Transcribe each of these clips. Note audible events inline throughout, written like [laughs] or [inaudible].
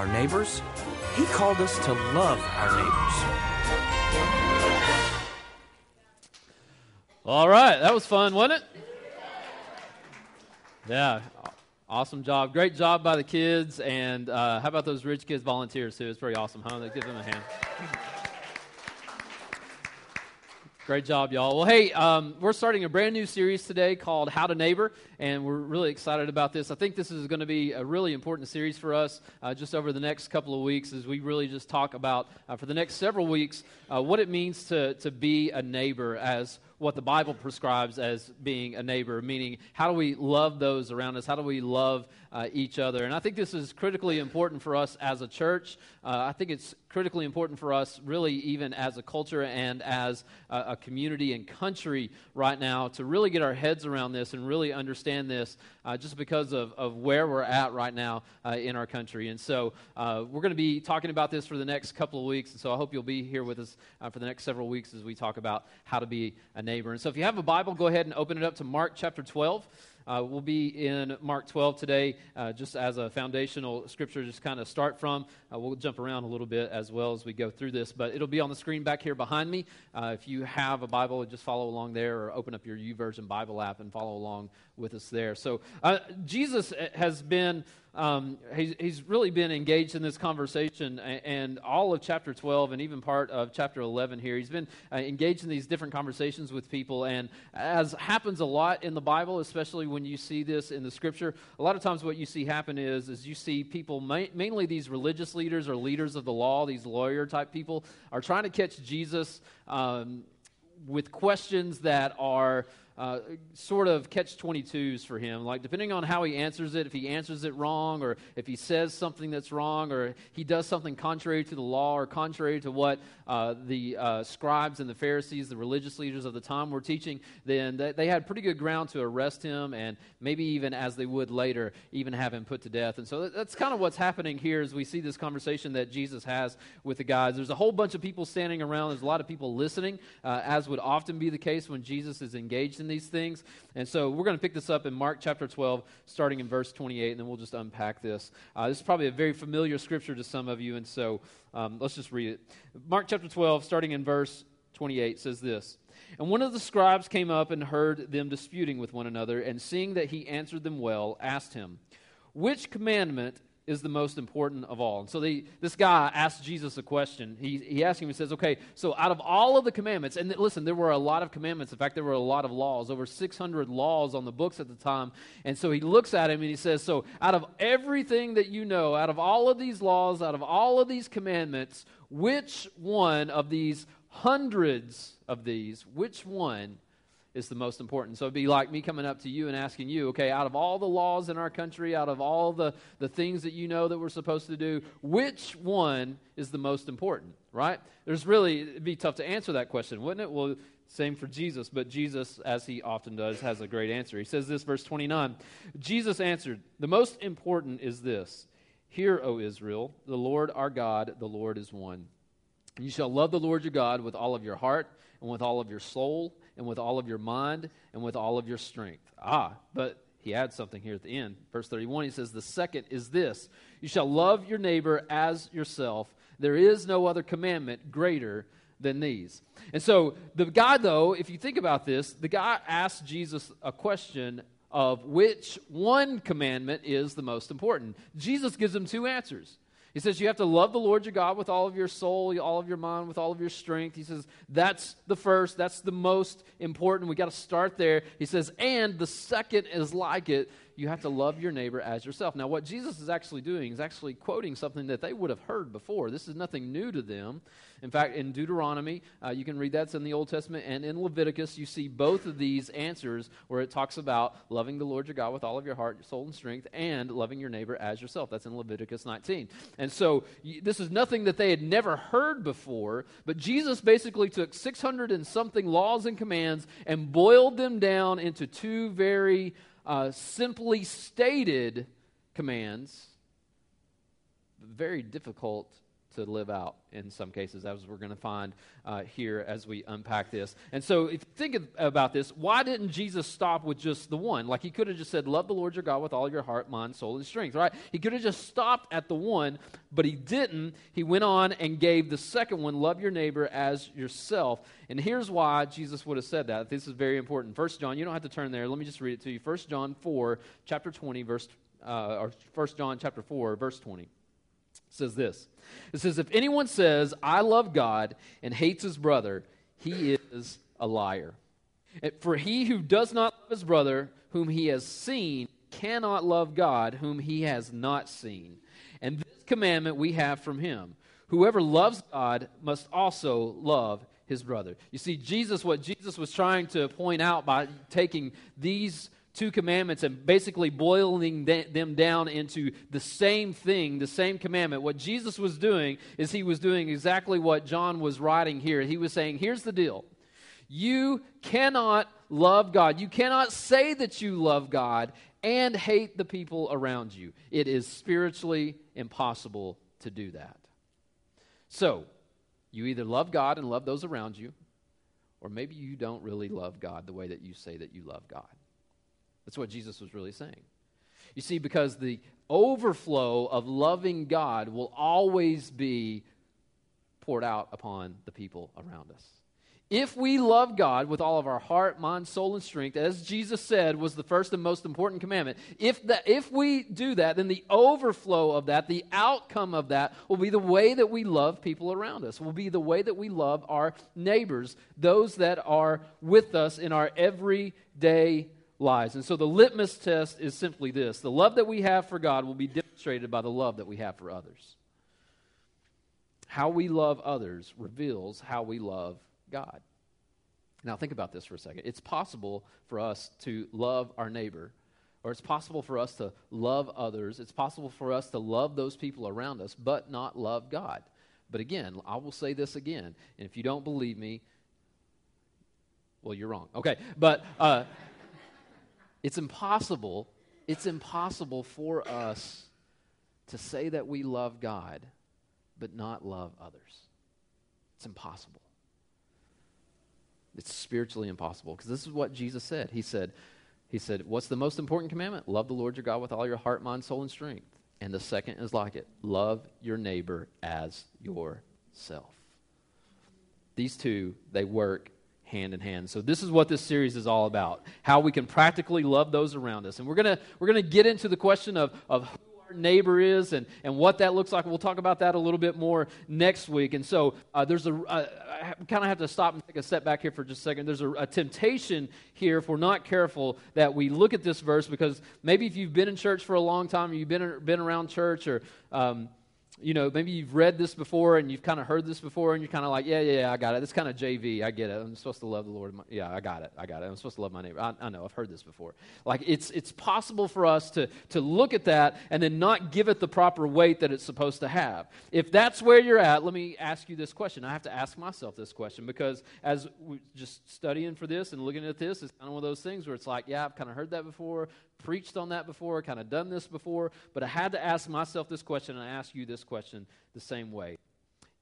our neighbors, He called us to love our neighbors. All right, that was fun, wasn't it? Yeah, awesome job. Great job by the kids. And uh, how about those rich kids volunteers, too? It's pretty awesome, huh? Give them a hand. Great job, y'all. Well, hey, um, we're starting a brand new series today called How to Neighbor, and we're really excited about this. I think this is going to be a really important series for us uh, just over the next couple of weeks as we really just talk about, uh, for the next several weeks, uh, what it means to, to be a neighbor as what the Bible prescribes as being a neighbor, meaning how do we love those around us? How do we love uh, each other? And I think this is critically important for us as a church. Uh, I think it's critically important for us, really, even as a culture and as a, a, community and country right now, to really get our heads around this and really understand this uh, just because of, of where we're at right now uh, in our country. And so uh, we're going to be talking about this for the next couple of weeks. And so I hope you'll be here with us uh, for the next several weeks as we talk about how to be a neighbor. And so if you have a Bible, go ahead and open it up to Mark chapter 12. Uh, we'll be in Mark 12 today, uh, just as a foundational scripture, just kind of start from. Uh, we'll jump around a little bit as well as we go through this, but it'll be on the screen back here behind me. Uh, if you have a Bible, just follow along there or open up your YouVersion Bible app and follow along with us there. So, uh, Jesus has been um, he's, he's really been engaged in this conversation and, and, all of chapter 12 and even part of chapter 11 here. He's been uh, engaged in these different conversations with people. And as happens a lot in the Bible, especially when you see this in the scripture, a lot of times what you see happen is, is you see people, ma- mainly these religious leaders or leaders of the law, these lawyer type people, are trying to catch Jesus um, with questions that are uh, sort of catch 22s for him. Like, depending on how he answers it, if he answers it wrong, or if he says something that's wrong, or he does something contrary to the law, or contrary to what uh, the uh, scribes and the Pharisees, the religious leaders of the time, were teaching, then they, had pretty good ground to arrest him, and maybe even as they would later, even have him put to death. And so that's kind of what's happening here as we see this conversation that Jesus has with the guys. There's a whole bunch of people standing around, there's a lot of people listening, uh, as would often be the case when Jesus is engaged in these things. And so we're going to pick this up in Mark chapter 12, starting in verse 28, and then we'll just unpack this. Uh, this is probably a very familiar scripture to some of you, and so um, let's just read it. Mark chapter 12, starting in verse 28, says this. And one of the scribes came up and heard them disputing with one another, and seeing that he answered them well, asked him, Which commandment is the most important of all. And so they, this guy asked Jesus a question. He, he asked him, he says, Okay, so out of all of the commandments, and listen, there were a lot of commandments. In fact, there were a lot of laws, over 600 laws on the books at the time. And so he looks at him and he says, So out of everything that you know, out of all of these laws, out of all of these commandments, which one of these hundreds of these, which one is the most important. So it'd be like me coming up to you and asking you, okay, out of all the laws in our country, out of all the, the things that you know that we're supposed to do, which one is the most important, right? There's really, it'd be tough to answer that question, wouldn't it? Well, same for Jesus, but Jesus, as he often does, has a great answer. He says this, verse 29 Jesus answered, The most important is this Hear, O Israel, the Lord our God, the Lord is one. You shall love the Lord your God with all of your heart, and with all of your soul, and with all of your mind and with all of your strength. Ah, but he adds something here at the end. Verse 31, he says, The second is this You shall love your neighbor as yourself. There is no other commandment greater than these. And so the guy, though, if you think about this, the guy asked Jesus a question of which one commandment is the most important. Jesus gives him two answers. He says you have to love the Lord your God with all of your soul, all of your mind, with all of your strength. He says that's the first, that's the most important. We got to start there. He says, and the second is like it you have to love your neighbor as yourself. Now, what Jesus is actually doing is actually quoting something that they would have heard before. This is nothing new to them. In fact, in Deuteronomy, uh, you can read that's in the Old Testament, and in Leviticus, you see both of these answers where it talks about loving the Lord your God with all of your heart, soul, and strength, and loving your neighbor as yourself. That's in Leviticus 19. And so, this is nothing that they had never heard before, but Jesus basically took 600 and something laws and commands and boiled them down into two very uh, simply stated commands, very difficult to live out in some cases, as we're going to find uh, here as we unpack this. And so, if you think about this, why didn't Jesus stop with just the one? Like, he could have just said, Love the Lord your God with all your heart, mind, soul, and strength, right? He could have just stopped at the one, but he didn't. He went on and gave the second one, Love your neighbor as yourself. And here's why Jesus would have said that. This is very important. First John, you don't have to turn there. Let me just read it to you. First John 4, chapter 20, verse, uh, or First John chapter 4, verse 20 says this It says, If anyone says, I love God and hates his brother, he is a liar. For he who does not love his brother, whom he has seen, cannot love God, whom he has not seen. And this commandment we have from him whoever loves God must also love his brother. You see, Jesus, what Jesus was trying to point out by taking these two commandments and basically boiling them down into the same thing, the same commandment. What Jesus was doing is he was doing exactly what John was writing here. He was saying, Here's the deal. You cannot love God. You cannot say that you love God and hate the people around you. It is spiritually impossible to do that. So, you either love God and love those around you, or maybe you don't really love God the way that you say that you love God. That's what Jesus was really saying. You see, because the overflow of loving God will always be poured out upon the people around us. If we love God with all of our heart, mind, soul, and strength, as Jesus said was the first and most important commandment, if, that, if we do that, then the overflow of that, the outcome of that, will be the way that we love people around us, will be the way that we love our neighbors, those that are with us in our everyday lies. And so the litmus test is simply this the love that we have for God will be demonstrated by the love that we have for others. How we love others reveals how we love God. Now, think about this for a second. It's possible for us to love our neighbor, or it's possible for us to love others. It's possible for us to love those people around us, but not love God. But again, I will say this again, and if you don't believe me, well, you're wrong. Okay, but. Uh, it's impossible, it's impossible for us to say that we love God but not love others. It's impossible. It's spiritually impossible because this is what Jesus said. He said, he said, What's the most important commandment? Love the Lord your God with all your heart, mind, soul, and strength. And the second is like it love your neighbor as yourself. These two, they work hand in hand. So this is what this series is all about. How we can practically love those around us. And we're going to we're going to get into the question of of who our neighbor is and, and what that looks like. We'll talk about that a little bit more next week. And so uh, there's a, uh, I kind of have to stop and take a step back here for just a second. There's a, a, temptation here, if we're not careful, that we look at this verse because maybe if you've been in church for a long time, or you've been, been around church, or um, you know, maybe you've read this before and you've kind of heard this before and you're kind of like, yeah, yeah, yeah, I got it. It's kind of JV. I get it. I'm supposed to love the Lord. Yeah, I got it. I got it. I'm supposed to love my neighbor. I, I, know. I've heard this before. Like, it's, it's possible for us to, to look at that and then not give it the proper weight that it's supposed to have. If that's where you're at, let me ask you this question. I have to ask myself this question because as we're just studying for this and looking at this, it's kind of one of those things where it's like, yeah, I've kind of heard that before preached on that before, kind of done this before, but I had to ask myself this question, and I ask you this question the same way.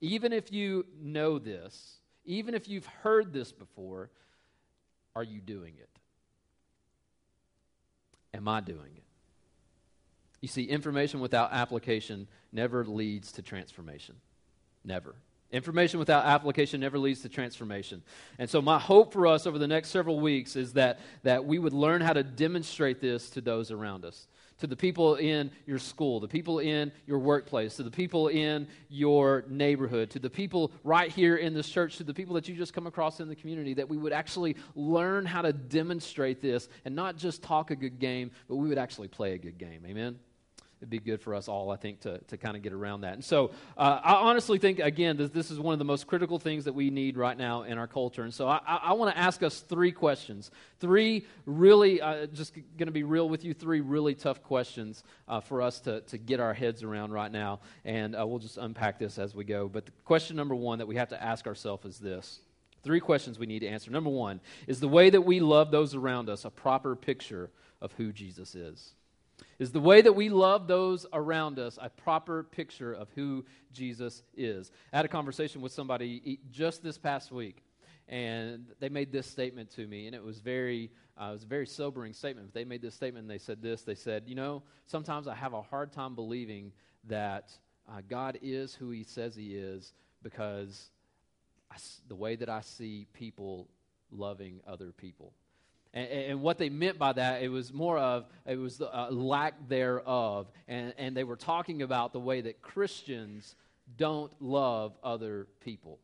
Even if you know this, even if you've heard this before, are you doing it? Am I doing it? You see, information without application never leads to transformation. Never. Information without application never leads to transformation. And so, my hope for us over the next several weeks is that, that we would learn how to demonstrate this to those around us, to the people in your school, the people in your workplace, to the people in your neighborhood, to the people right here in this church, to the people that you just come across in the community, that we would actually learn how to demonstrate this and not just talk a good game, but we would actually play a good game. Amen? It'd be good for us all, I think, to, to kind of get around that. And so uh, I honestly think, again, this, this is one of the most critical things that we need right now in our culture. And so I, I, want to ask us three questions. Three really, uh, just going to be real with you, three really tough questions uh, for us to, to get our heads around right now. And uh, we'll just unpack this as we go. But the question number one that we have to ask ourselves is this. Three questions we need to answer. Number one, is the way that we love those around us a proper picture of who Jesus is? Is the way that we love those around us a proper picture of who Jesus is? I had a conversation with somebody just this past week, and they made this statement to me, and it was very, uh, it was a very sobering statement. They made this statement, and they said this. They said, "You know, sometimes I have a hard time believing that uh, God is who He says He is because I, the way that I see people loving other people." And, and, what they meant by that, it was more of, it was the uh, lack thereof. And, and they were talking about the way that Christians don't love other people.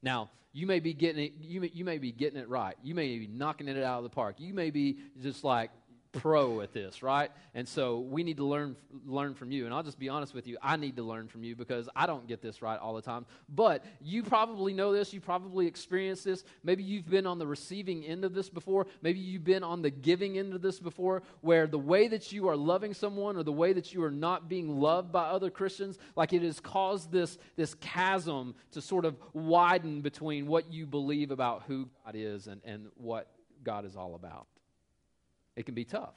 Now, you may be getting it, you may, you may be getting it right. You may be knocking it out of the park. You may be just like, pro at this, right? And so we need to learn learn from you. And I'll just be honest with you, I need to learn from you because I don't get this right all the time. But you probably know this, you probably experienced this. Maybe you've been on the receiving end of this before. Maybe you've been on the giving end of this before where the way that you are loving someone or the way that you are not being loved by other Christians, like it has caused this this chasm to sort of widen between what you believe about who God is and, and what God is all about. It can be tough.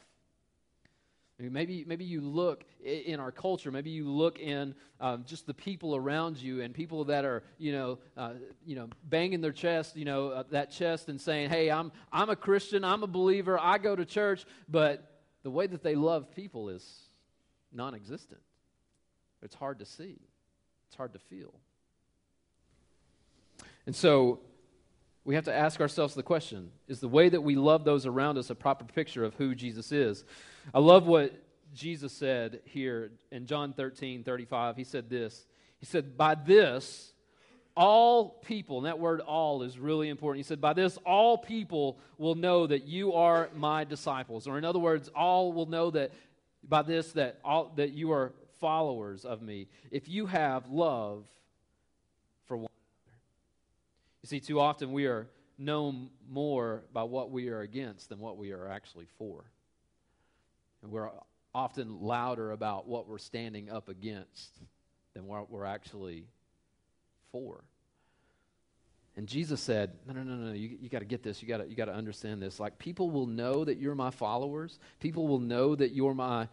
Maybe, maybe you look in our culture, maybe you look in um, just the people around you and people that are, you know, uh, you know banging their chest, you know, uh, that chest and saying, hey, I'm, I'm a Christian, I'm a believer, I go to church, but the way that they love people is non existent. It's hard to see, it's hard to feel. And so we have to ask ourselves the question is the way that we love those around us a proper picture of who Jesus is? I love what Jesus said here in John 13 35. He said this He said, By this, all people, and that word all is really important. He said, By this, all people will know that you are my disciples. Or in other words, all will know that by this, that, all, that you are followers of me. If you have love for one you see, too often we are known more by what we are against than what we are actually for. And we're often louder about what we're standing up against than what we're actually for. And Jesus said, No, no, no, no, you, you got to get this. You got to you to understand this. Like, people will know that you're my followers. People will know that you're my,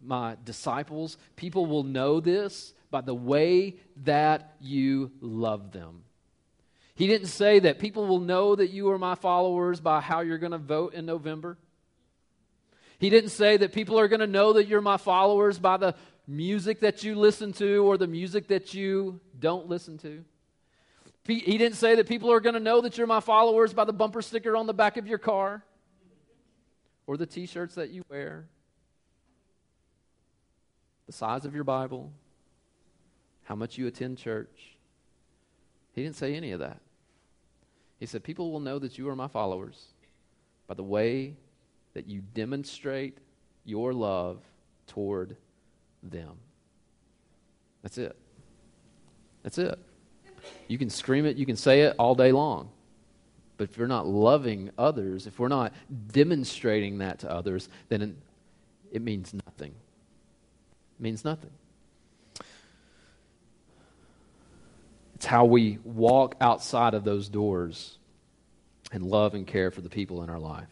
my disciples. People will know this by the way that you love them. He didn't say that people will know that you are my followers by how you're going to vote in November. He didn't say that people are going to know that you're my followers by the music that you listen to or the music that you don't listen to. He didn't say that people are going to know that you're my followers by the bumper sticker on the back of your car or the t shirts that you wear, the size of your Bible, how much you attend church. He didn't say any of that. He said, People will know that you are my followers by the way that you demonstrate your love toward them. That's it. That's it. You can scream it, you can say it all day long. But if you're not loving others, if we're not demonstrating that to others, then it means nothing. It means nothing. It's how we walk outside of those doors and love and care for the people in our life.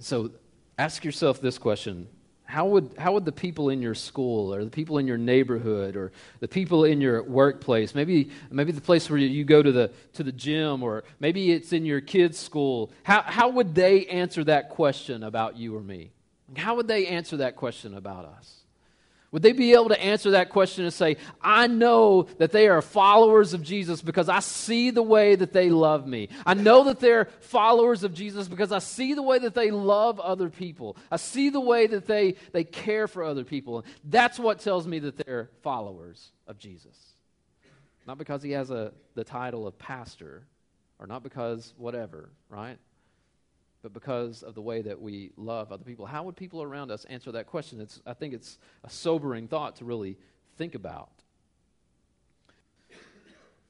So ask yourself this question. How would, how would the people in your school or the people in your neighborhood or the people in your workplace maybe, maybe the place where you go to the, to the gym or maybe it's in your kids school how, how would they answer that question about you or me? How would they answer that question about us would they be able to answer that question and say, I know that they are followers of Jesus because I see the way that they love me? I know that they're followers of Jesus because I see the way that they love other people. I see the way that they, they care for other people. That's what tells me that they're followers of Jesus. Not because he has a, the title of pastor or not because whatever, right? But because of the way that we love other people. How would people around us answer that question? It's, I think it's a sobering thought to really think about.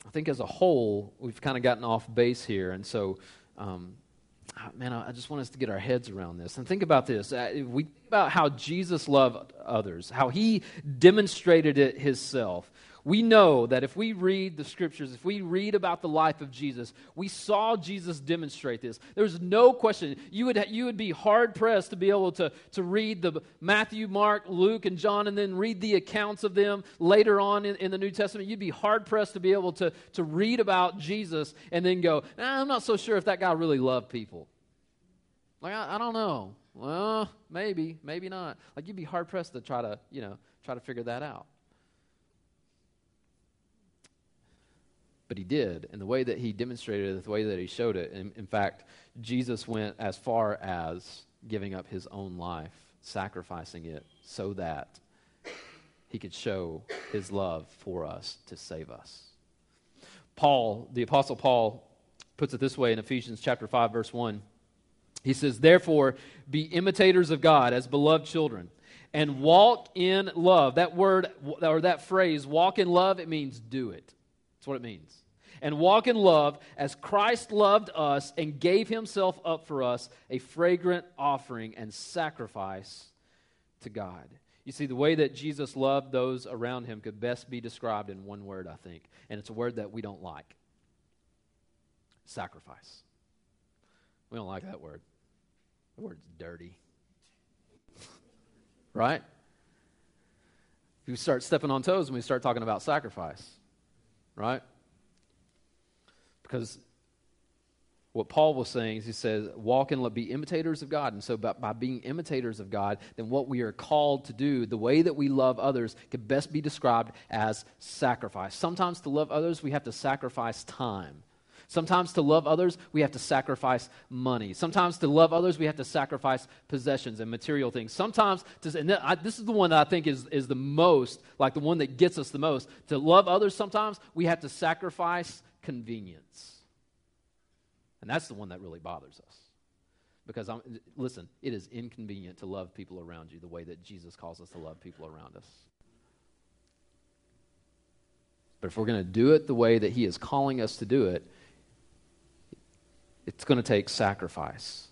I think as a whole, we've kind of gotten off base here, and so, um, ah, man, I just want us to get our heads around this and think about this. Uh, we think about how Jesus loved others, how he demonstrated it himself. We know that if we read the scriptures, if we read about the life of Jesus, we saw Jesus demonstrate this. There's no question. You would, you would be hard pressed to be able to, to read the Matthew, Mark, Luke, and John, and then read the accounts of them later on in, in the New Testament. You'd be hard pressed to be able to, to read about Jesus and then go, I'm not so sure if that guy really loved people. Like, I, I don't know. Well, maybe, maybe not. Like, you'd be hard pressed to try to, you know, try to figure that out. But he did. And the way that he demonstrated it, the way that he showed it, in, in fact, Jesus went as far as giving up his own life, sacrificing it so that he could show his love for us to save us. Paul, the Apostle Paul, puts it this way in Ephesians chapter 5, verse 1. He says, Therefore, be imitators of God as beloved children, and walk in love. That word, or that phrase, walk in love, it means do it. That's what it means and walk in love as Christ loved us and gave himself up for us, a fragrant offering and sacrifice to God. You see, the way that Jesus loved those around him could best be described in one word, I think, and it's a word that we don't like sacrifice. We don't like that word. The word's dirty. [laughs] right? We start stepping on toes when we start talking about sacrifice, right? Because what Paul was saying is he says, walk and be imitators of God. And so by, by, being imitators of God, then what we are called to do, the way that we love others, can best be described as sacrifice. Sometimes to love others, we have to sacrifice time. Sometimes to love others, we have to sacrifice money. Sometimes to love others, we have to sacrifice possessions and material things. Sometimes, to, and this is the one that I think is, is the most, like the one that gets us the most. To love others, sometimes we have to sacrifice convenience. And that's the one that really bothers us. Because, I'm, listen, it is inconvenient to love people around you the way that Jesus calls us to love people around us. But if we're going to do it the way that He is calling us to do it, it's going to take sacrifice.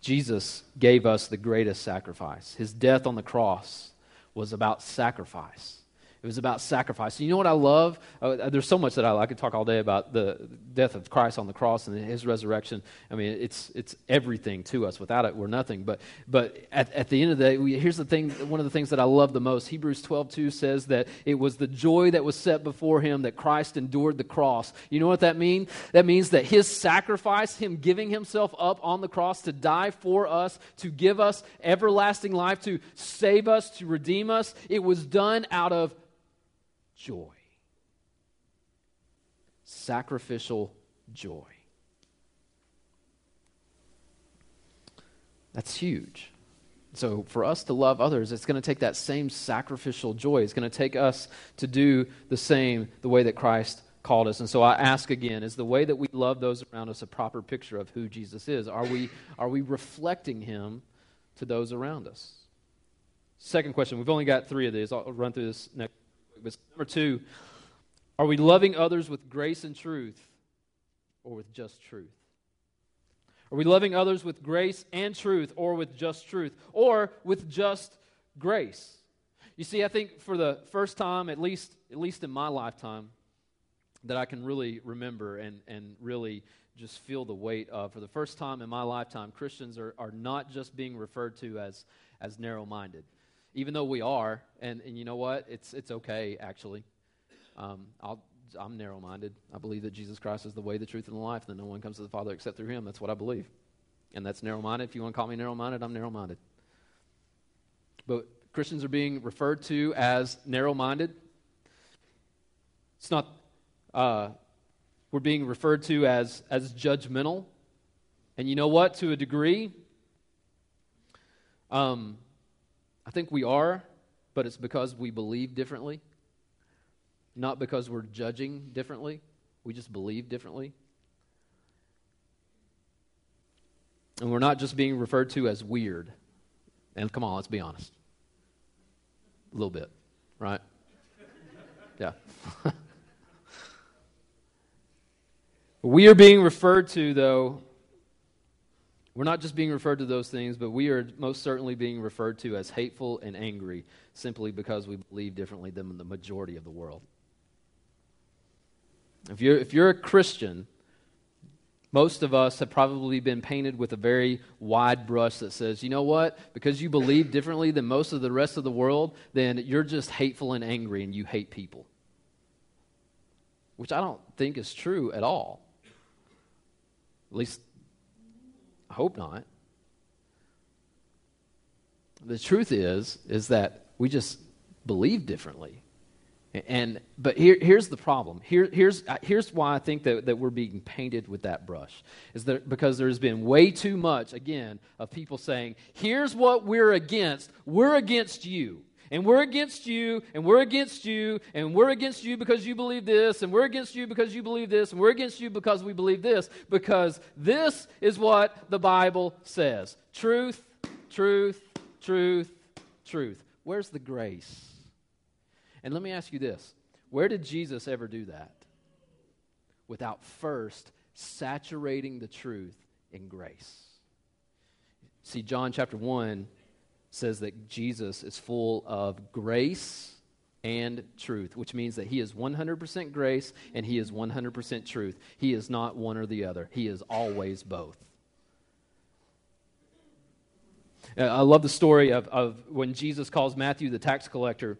Jesus gave us the greatest sacrifice. His death on the cross was about sacrifice. It was about sacrifice. You know what I love? Uh, there's so much that I, I could talk all day about the death of Christ on the cross and his resurrection. I mean, it's, it's everything to us. Without it, we're nothing. But, but at, at the end of the day, we, here's the thing one of the things that I love the most. Hebrews 12 2 says that it was the joy that was set before him that Christ endured the cross. You know what that means? That means that his sacrifice, him giving himself up on the cross to die for us, to give us everlasting life, to save us, to redeem us, it was done out of joy. Sacrificial joy. That's huge. So, for us to love others, it's going to take that same sacrificial joy. It's going to take us to do the same the way that Christ called us. And so I ask again is the way that we love those around us a proper picture of who Jesus is? Are we, are we reflecting him to those around us? Second question. We've only got three of these. I'll run through this next. But number two, are we loving others with grace and truth or with just truth? Are we loving others with grace and truth or with just truth or with just grace? You see, I think for the first time, at least, at least in my lifetime, that I can really remember and, and really just feel the weight of, for the first time in my lifetime, Christians are, are not just being referred to as, as narrow minded even though we are, and, and you know what? It's, it's okay, actually. Um, I'll, I'm narrow minded. I believe that Jesus Christ is the way, the truth, and the life, and that no one comes to the Father except through him. That's what I believe. And that's narrow minded. If you want to call me narrow minded, I'm narrow minded. But Christians are being referred to as narrow minded. It's not, uh, we're being referred to as, as judgmental. And you know what? To a degree, um, think we are, but it's because we believe differently, not because we're judging differently. We just believe differently. And we're not just being referred to as weird. And come on, let's be honest. A little bit, right? Yeah. [laughs] we are being referred to, though, We're not just being referred to those things, but we are most certainly being referred to as hateful and angry simply because we believe differently than the majority of the world. If you're, if you're a Christian, most of us have probably been painted with a very wide brush that says, you know what? Because you believe differently than most of the rest of the world, then you're just hateful and angry and you hate people. Which I don't think is true at all. At least, I hope not. The truth is, is that we just believe differently. And but here, here's the problem. Here, here's, uh, here's why I think that, that we're being painted with that brush. Is that because there's been way too much, again, of people saying, here's what we're against. We're against you. And we're against you, and we're against you, and we're against you because you believe this, and we're against you because you believe this, and we're against you because we believe this, because this is what the Bible says. Truth, truth, truth, truth. Where's the grace? And let me ask you this where did Jesus ever do that? Without first saturating the truth in grace. See, John chapter 1 says that Jesus is full of grace and truth, which means that he is 100% grace and he is 100% truth. He is not one or the other, he is always both. Uh, I love the story of, of when Jesus calls Matthew the tax collector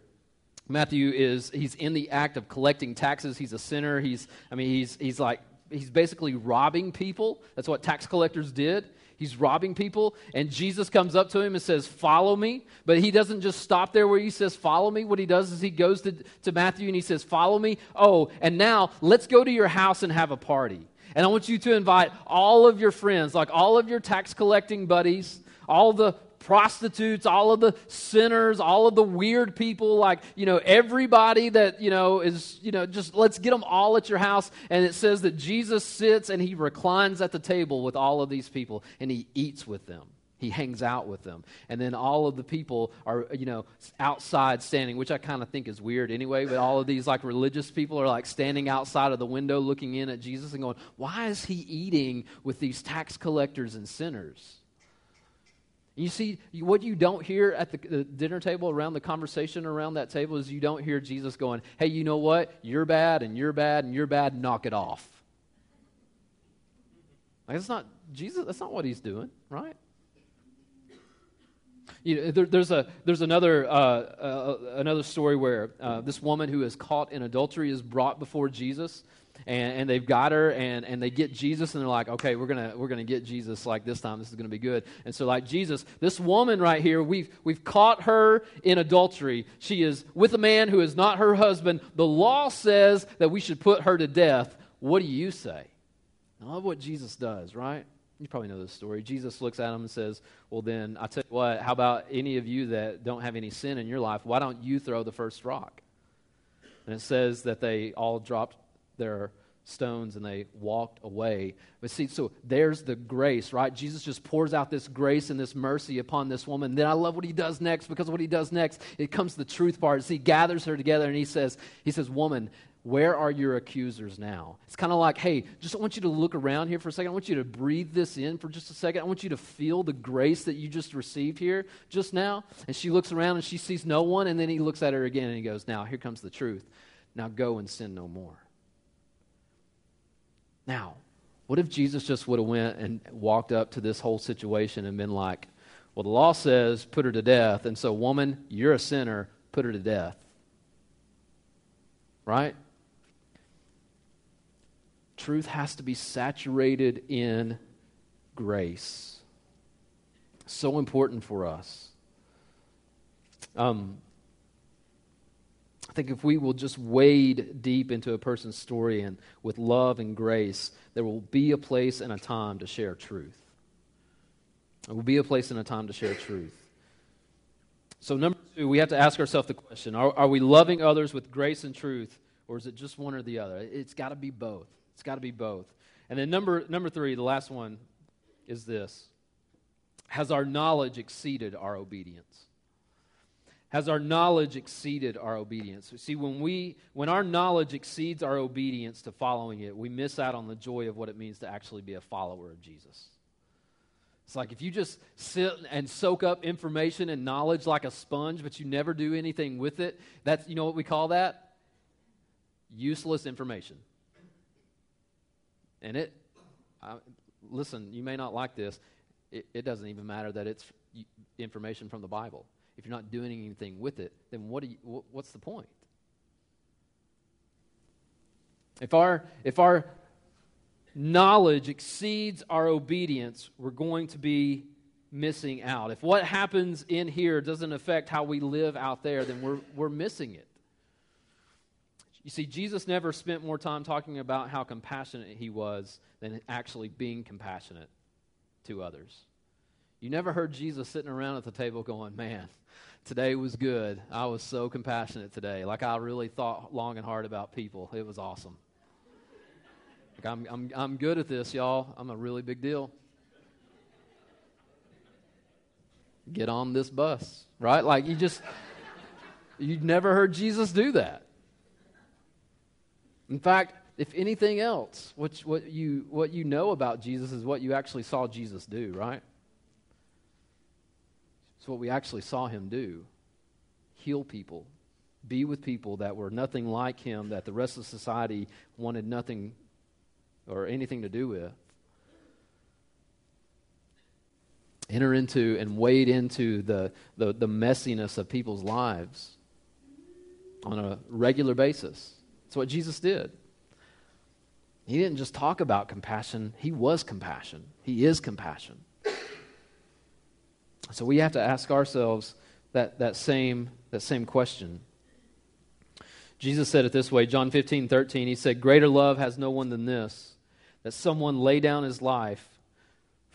Matthew is he's in the act of collecting taxes. He's a sinner. He's I mean he's he's like he's basically robbing people. That's what tax collectors did. He's robbing people, and Jesus comes up to him and says, Follow me. But he doesn't just stop there where he says, Follow me. What he does is he goes to, to Matthew and he says, Follow me. Oh, and now let's go to your house and have a party. And I want you to invite all of your friends, like all of your tax collecting buddies, all the prostitutes, all of the sinners, all of the weird people, like, you know, everybody that, you know, is, you know, just let's get them all at your house. And it says that Jesus sits and he reclines at the table with all of these people and he eats with them. He hangs out with them. And then all of the people are, you know, outside standing, which I kind of think is weird anyway, but all of these like religious people are like standing outside of the window looking in at Jesus and going, why is he eating with these tax collectors and sinners? You see, what you don't hear at the, the, dinner table around the conversation around that table is you don't hear Jesus going, hey, you know what? You're bad and you're bad and you're bad, knock it off. Like, that's not, Jesus, that's not what he's doing, right? You know, there, there's, a, there's another, uh, uh, another story where uh, this woman who is caught in adultery is brought before Jesus and, and they've got her and, and they get Jesus and they're like, okay, we're gonna we're gonna get Jesus like this time. This is gonna be good. And so like Jesus, this woman right here, we've we've caught her in adultery. She is with a man who is not her husband. The law says that we should put her to death. What do you say? I love what Jesus does, right? You probably know this story. Jesus looks at him and says, Well, then, I tell you what, how about any of you that don't have any sin in your life? Why don't you throw the first rock? And it says that they all dropped their stones and they walked away. But see, so there's the grace, right? Jesus just pours out this grace and this mercy upon this woman. Then I love what he does next because what he does next, it comes to the truth part. he gathers her together and he says, he says, woman, where are your accusers now? It's kind of like, hey, just I want you to look around here for a second. I want you to breathe this in for just a second. I want you to feel the grace that you just received here just now. And she looks around and she sees no one. And then he looks at her again and he goes, now here comes the truth. Now go and sin no more. Now, what if Jesus just would have went and walked up to this whole situation and been like, well, the law says put her to death, and so, woman, you're a sinner, put her to death. Right? Truth has to be saturated in grace. So important for us. Um, I think if we will just wade deep into a person's story and with love and grace, there will be a place and a time to share truth. There will be a place and a time to share truth. So, number two, we have to ask ourselves the question are, are we loving others with grace and truth, or is it just one or the other? It's got to be both. It's got to be both. And then, number, number three, the last one is this Has our knowledge exceeded our obedience? Has our knowledge exceeded our obedience? See, when, we, when our knowledge exceeds our obedience to following it, we miss out on the joy of what it means to actually be a follower of Jesus. It's like if you just sit and soak up information and knowledge like a sponge, but you never do anything with it, that's, you know what we call that? Useless information. And it, listen, you may not like this. It, it doesn't even matter that it's information from the Bible. If you're not doing anything with it, then what do you, what's the point? If our, if our knowledge exceeds our obedience, we're going to be missing out. If what happens in here doesn't affect how we live out there, then we're, we're missing it. You see, Jesus never spent more time talking about how compassionate he was than actually being compassionate to others. You never heard Jesus sitting around at the table going, Man, today was good. I was so compassionate today. Like I really thought long and hard about people. It was awesome. Like I'm, I'm, I'm good at this, y'all. I'm a really big deal. Get on this bus, right? Like you just, you'd never heard Jesus do that. In fact, if anything else, what, what, you, what you know about Jesus is what you actually saw Jesus do, right? It's what we actually saw him do heal people, be with people that were nothing like him, that the rest of society wanted nothing or anything to do with. Enter into and wade into the, the, the messiness of people's lives on a regular basis. That's what Jesus did. He didn't just talk about compassion, he was compassion. He is compassion. So we have to ask ourselves that, that, same, that same question. Jesus said it this way John 15, 13. He said, Greater love has no one than this, that someone lay down his life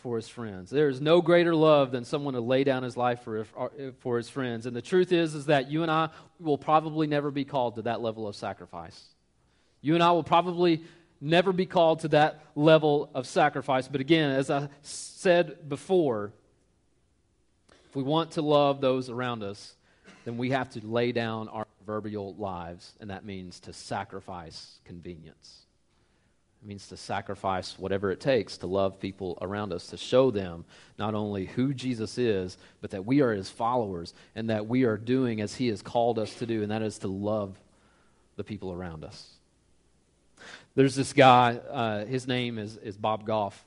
for his friends. There is no greater love than someone to lay down his life for, uh, for his friends. And the truth is, is that you and I will probably never be called to that level of sacrifice. You and I will probably never be called to that level of sacrifice. But again, as I said before, if we want to love those around us, then we have to lay down our proverbial lives, and that means to sacrifice convenience. It means to sacrifice whatever it takes to love people around us, to show them not only who Jesus is, but that we are his followers and that we are doing as he has called us to do, and that is to love the people around us. There's this guy, uh, his name is, is Bob Goff.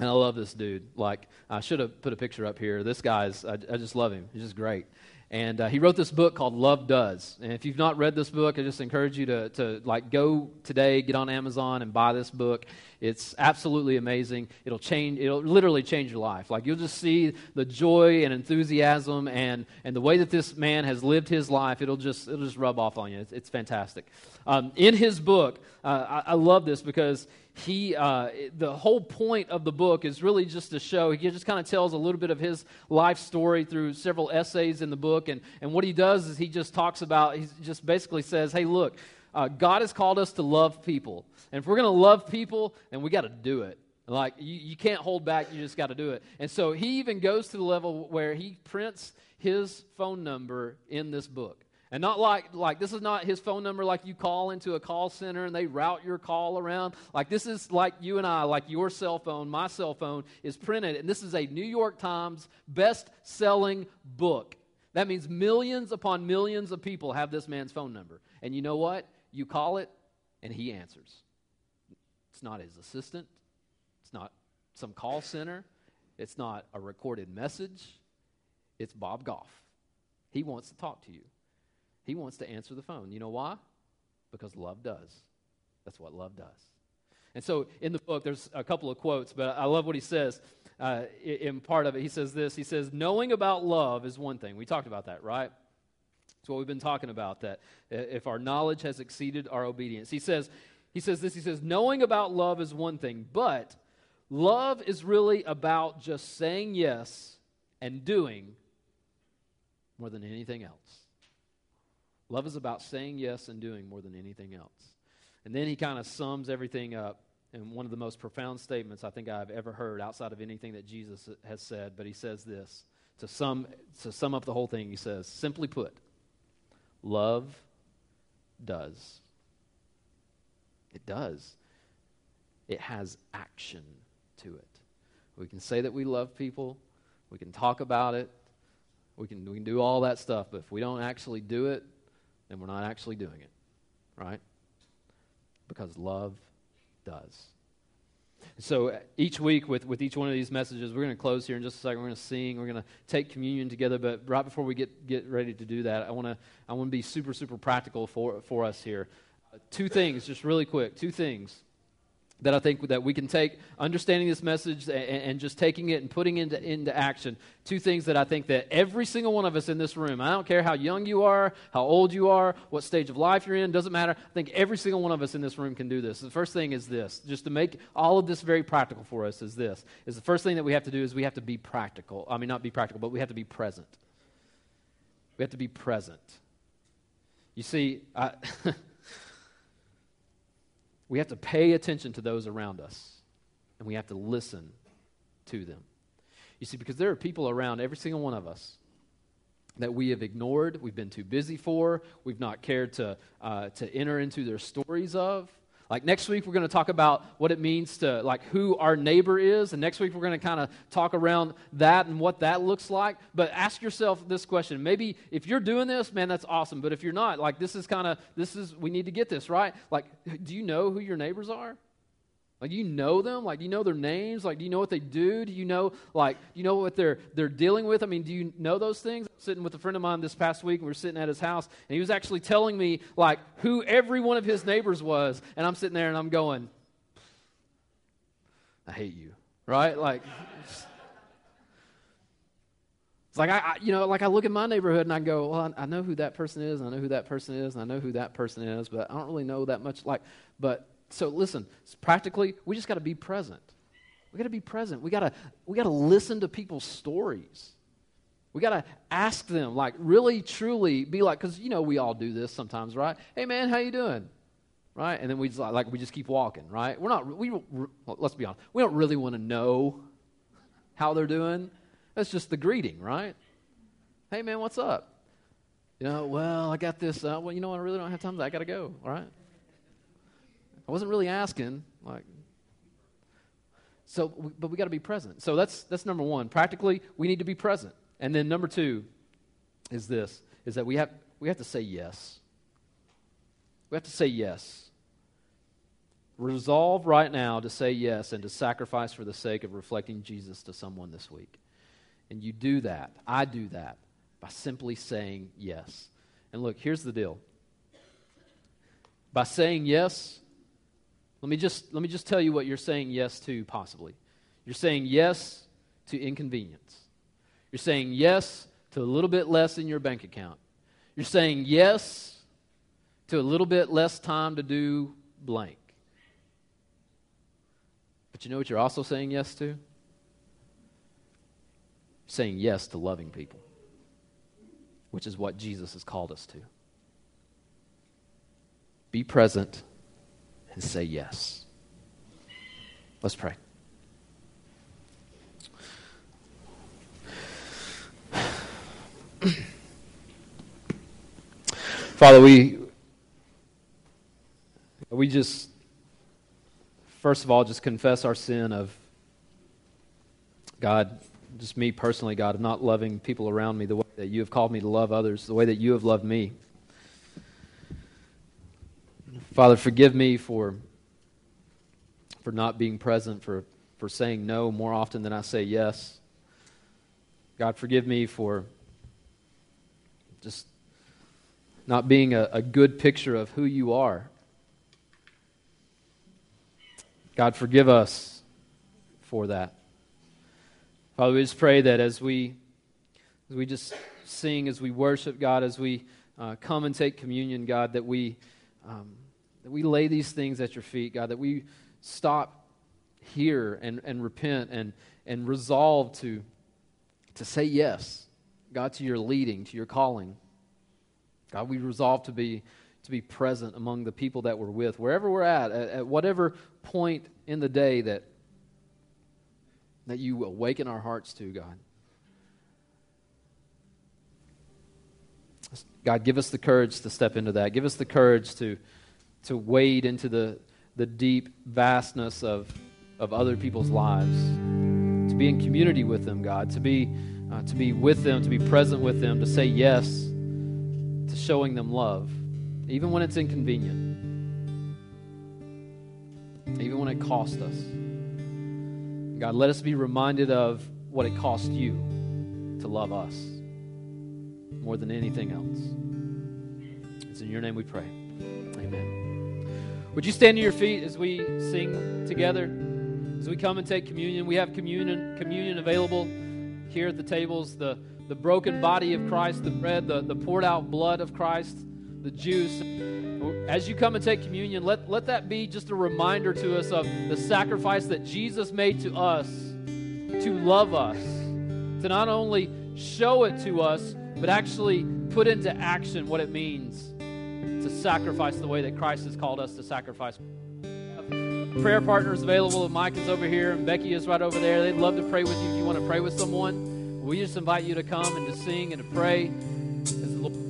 And I love this dude. Like, I should have put a picture up here. This guy's, I, I just love him. He's just great. And uh, he wrote this book called Love Does. And if you've not read this book, I just encourage you to, to like go today, get on Amazon and buy this book. It's absolutely amazing. It'll change, it'll literally change your life. Like you'll just see the joy and enthusiasm and, and the way that this man has lived his life. It'll just, it'll just rub off on you. It's, it's fantastic. Um, in his book, uh, I, I love this because he uh, the whole point of the book is really just to show he just kind of tells a little bit of his life story through several essays in the book and, and what he does is he just talks about he just basically says hey look uh, god has called us to love people and if we're going to love people then we got to do it. Like you, you can't hold back you just got to do it. And so he even goes to the level where he prints his phone number in this book and not like, like this is not his phone number like you call into a call center and they route your call around. Like this is like you and I, like your cell phone, my cell phone is printed. And this is a New York Times best selling book. That means millions upon millions of people have this man's phone number. And you know what? You call it and he answers. It's not his assistant, it's not some call center, it's not a recorded message. It's Bob Goff. He wants to talk to you. He wants to answer the phone. You know why? Because love does. That's what love does. And so in the book, there's a couple of quotes, but I love what he says. Uh, in part of it, he says this He says, Knowing about love is one thing. We talked about that, right? It's what we've been talking about, that if our knowledge has exceeded our obedience. He says, he says this, he says, knowing about love is one thing, but love is really about just saying yes and doing more than anything else. Love is about saying yes and doing more than anything else. And then he kind of sums everything up in one of the most profound statements I think I've ever heard outside of anything that Jesus has said. But he says this to sum, to sum up the whole thing, he says, simply put, love does. It does. It has action to it. We can say that we love people. We can talk about it. We can, we can do all that stuff. But if we don't actually do it, then we're not actually doing it. Right? Because love does. So uh, each week, with, with each one of these messages, we're going to close here in just a second. We're going to sing. We're going to take communion together. But right before we get, get ready to do that, I want to I want to be super super practical for for us here. Uh, two things, just really quick. Two things that I think that we can take understanding this message and, and, just taking it and putting it into, into action. Two things that I think that every single one of us in this room, I don't care how young you are, how old you are, what stage of life you're in, doesn't matter. I think every single one of us in this room can do this. The first thing is this, just to make all of this very practical for us is this, is the first thing that we have to do is we have to be practical. I mean, not be practical, but we have to be present. We have to be present. You see, I... [laughs] We have to pay attention to those around us, and we have to listen to them. You see, because there are people around every single one of us that we have ignored, we've been too busy for, we've not cared to, uh, to enter into their stories of. Like next week, we're going to talk about what it means to, like, who our neighbor is. And next week, we're going to kind of talk around that and what that looks like. But ask yourself this question. Maybe if you're doing this, man, that's awesome. But if you're not, like, this is kind of, this is, we need to get this, right? Like, do you know who your neighbors are? Like, you know them? Like, do you know their names? Like, do you know what they do? Do you know, like, do you know what they're they're dealing with? I mean, do you know those things? Sitting with a friend of mine this past week, and we are sitting at his house, and he was actually telling me like who every one of his neighbors was, and I'm sitting there and I'm going, I hate you, right? Like. [laughs] It's like I, I, you know, like I look at my neighborhood and I go, well, I, I know who that person is, I know who that person is, and I know who that person is, but I don't really know that much. Like, but so listen, practically, we just got to be present. We got to be present. We got to we got to listen to people's stories. We got to ask them, like, really, truly be like, because you know we all do this sometimes, right? Hey, man, how you doing? Right? And then we just like we just keep walking, right? We're not. We let's be honest. We don't really want to know how they're doing. That's just the greeting, right? Hey, man, what's up? You know, well, I got this. Uh, well, you know, I really don't have time. I got to go. All right. I wasn't really asking, like. So, but we got to be present. So that's that's number one. Practically, we need to be present. And then number two is this: is that we have we have to say yes. We have to say yes. Resolve right now to say yes and to sacrifice for the sake of reflecting Jesus to someone this week. And you do that. I do that by simply saying yes. And look, here's the deal. By saying yes, let me just, let me just tell you what you're saying yes to, possibly. You're saying yes to inconvenience. You're saying yes to a little bit less in your bank account. You're saying yes to a little bit less time to do blank. But you know what you're also saying yes to? You're saying yes to loving people, which is what Jesus has called us to. Be present and say yes. Let's pray. Father, we we just first of all just confess our sin of God, just me personally, God, of not loving people around me the way that you have called me to love others, the way that you have loved me. Father, forgive me for, for not being present, for, for saying no more often than I say yes. God, forgive me for just not being a, a good picture of who you are. God, forgive us for that. Father, we just pray that as we, as we just sing, as we worship, God, as we uh, come and take communion, God, that we. Um, that we lay these things at your feet, God, that we stop here and, and repent and, and resolve to, to say yes, God, to your leading, to your calling. God, we resolve to be, to be present among the people that we're with, wherever we're at, at, at whatever point in the day that, that you awaken our hearts to, God. God, give us the courage to step into that. Give us the courage to to wade into the, the deep vastness of, of other people's lives. to be in community with them, God, to be, uh, to be with them, to be present with them, to say yes showing them love, even when it's inconvenient, even when it costs us. God, let us be reminded of what it cost you to love us more than anything else. It's in your name we pray. Amen. Would you stand to your feet as we sing together? As we come and take communion, we have communion communion available here at the tables. The, the broken body of Christ, the bread, the, the poured out blood of Christ, the juice. As you come and take communion, let, let that be just a reminder to us of the sacrifice that Jesus made to us to love us, to not only show it to us, but actually put into action what it means to sacrifice the way that Christ has called us to sacrifice. Prayer partners available. Mike is over here and Becky is right over there. They'd love to pray with you if you want to pray with someone. We just invite you to come and to sing and to pray as the Lord.